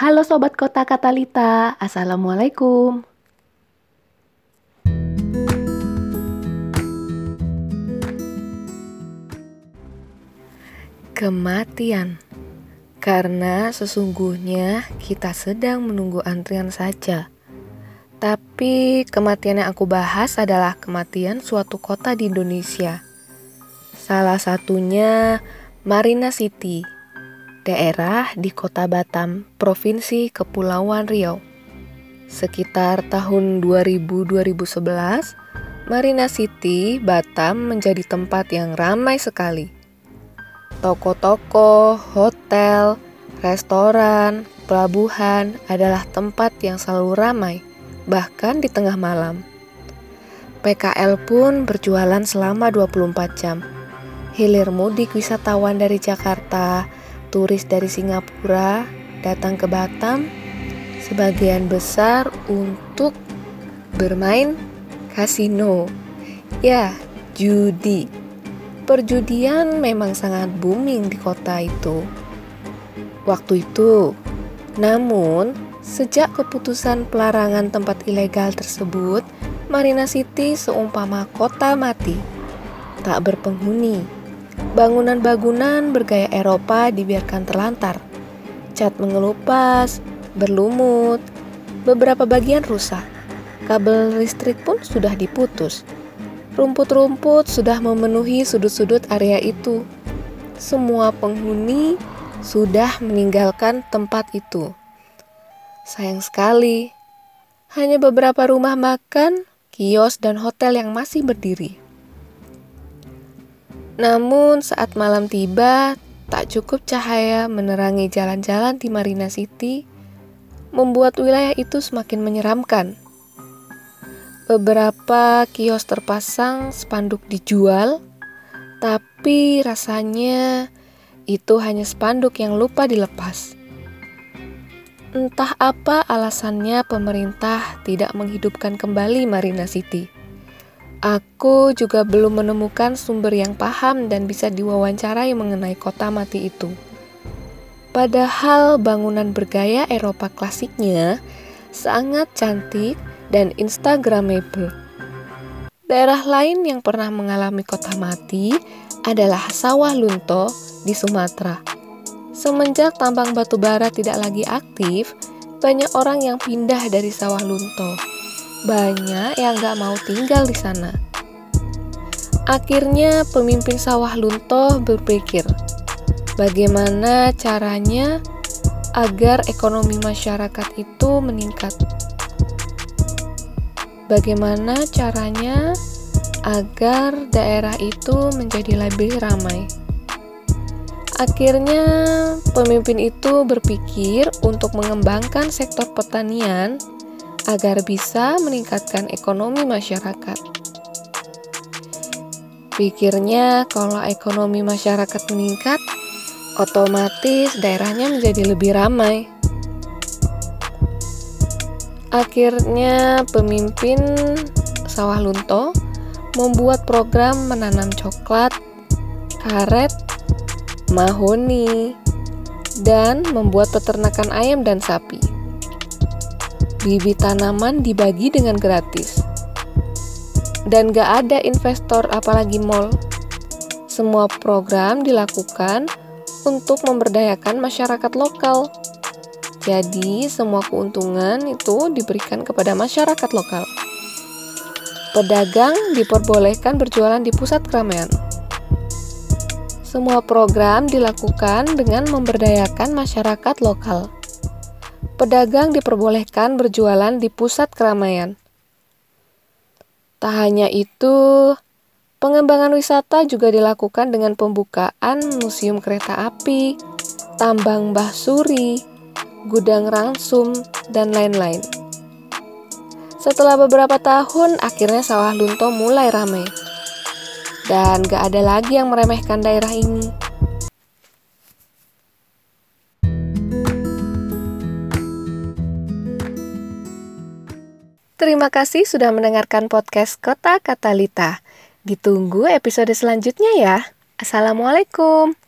Halo Sobat Kota Katalita, Assalamualaikum. Kematian Karena sesungguhnya kita sedang menunggu antrian saja. Tapi kematian yang aku bahas adalah kematian suatu kota di Indonesia. Salah satunya Marina City daerah di Kota Batam, Provinsi Kepulauan Riau. Sekitar tahun 2000-2011, Marina City, Batam menjadi tempat yang ramai sekali. Toko-toko, hotel, restoran, pelabuhan adalah tempat yang selalu ramai, bahkan di tengah malam. PKL pun berjualan selama 24 jam. Hilir mudik wisatawan dari Jakarta, turis dari Singapura datang ke Batam sebagian besar untuk bermain kasino. Ya, judi. Perjudian memang sangat booming di kota itu. Waktu itu, namun sejak keputusan pelarangan tempat ilegal tersebut, Marina City seumpama kota mati, tak berpenghuni Bangunan-bangunan bergaya Eropa dibiarkan terlantar. Cat mengelupas, berlumut, beberapa bagian rusak. Kabel listrik pun sudah diputus. Rumput-rumput sudah memenuhi sudut-sudut area itu. Semua penghuni sudah meninggalkan tempat itu. Sayang sekali, hanya beberapa rumah makan, kios, dan hotel yang masih berdiri. Namun saat malam tiba, tak cukup cahaya menerangi jalan-jalan di Marina City, membuat wilayah itu semakin menyeramkan. Beberapa kios terpasang spanduk dijual, tapi rasanya itu hanya spanduk yang lupa dilepas. Entah apa alasannya pemerintah tidak menghidupkan kembali Marina City. Aku juga belum menemukan sumber yang paham dan bisa diwawancarai mengenai kota mati itu. Padahal bangunan bergaya Eropa klasiknya sangat cantik dan instagramable. Daerah lain yang pernah mengalami kota mati adalah Sawah Lunto di Sumatera. Semenjak tambang batu bara tidak lagi aktif, banyak orang yang pindah dari Sawah Lunto banyak yang gak mau tinggal di sana. Akhirnya pemimpin sawah Lunto berpikir, bagaimana caranya agar ekonomi masyarakat itu meningkat. Bagaimana caranya agar daerah itu menjadi lebih ramai. Akhirnya, pemimpin itu berpikir untuk mengembangkan sektor pertanian agar bisa meningkatkan ekonomi masyarakat. Pikirnya, kalau ekonomi masyarakat meningkat, otomatis daerahnya menjadi lebih ramai. Akhirnya, pemimpin Sawah Lunto membuat program menanam coklat, karet, mahoni, dan membuat peternakan ayam dan sapi bibit tanaman dibagi dengan gratis. Dan gak ada investor apalagi mall. Semua program dilakukan untuk memberdayakan masyarakat lokal. Jadi, semua keuntungan itu diberikan kepada masyarakat lokal. Pedagang diperbolehkan berjualan di pusat keramaian. Semua program dilakukan dengan memberdayakan masyarakat lokal pedagang diperbolehkan berjualan di pusat keramaian. Tak hanya itu, pengembangan wisata juga dilakukan dengan pembukaan museum kereta api, tambang Suri, gudang ransum, dan lain-lain. Setelah beberapa tahun, akhirnya sawah Lunto mulai ramai. Dan gak ada lagi yang meremehkan daerah ini. Terima kasih sudah mendengarkan podcast Kota Katalita. Ditunggu episode selanjutnya ya. Assalamualaikum.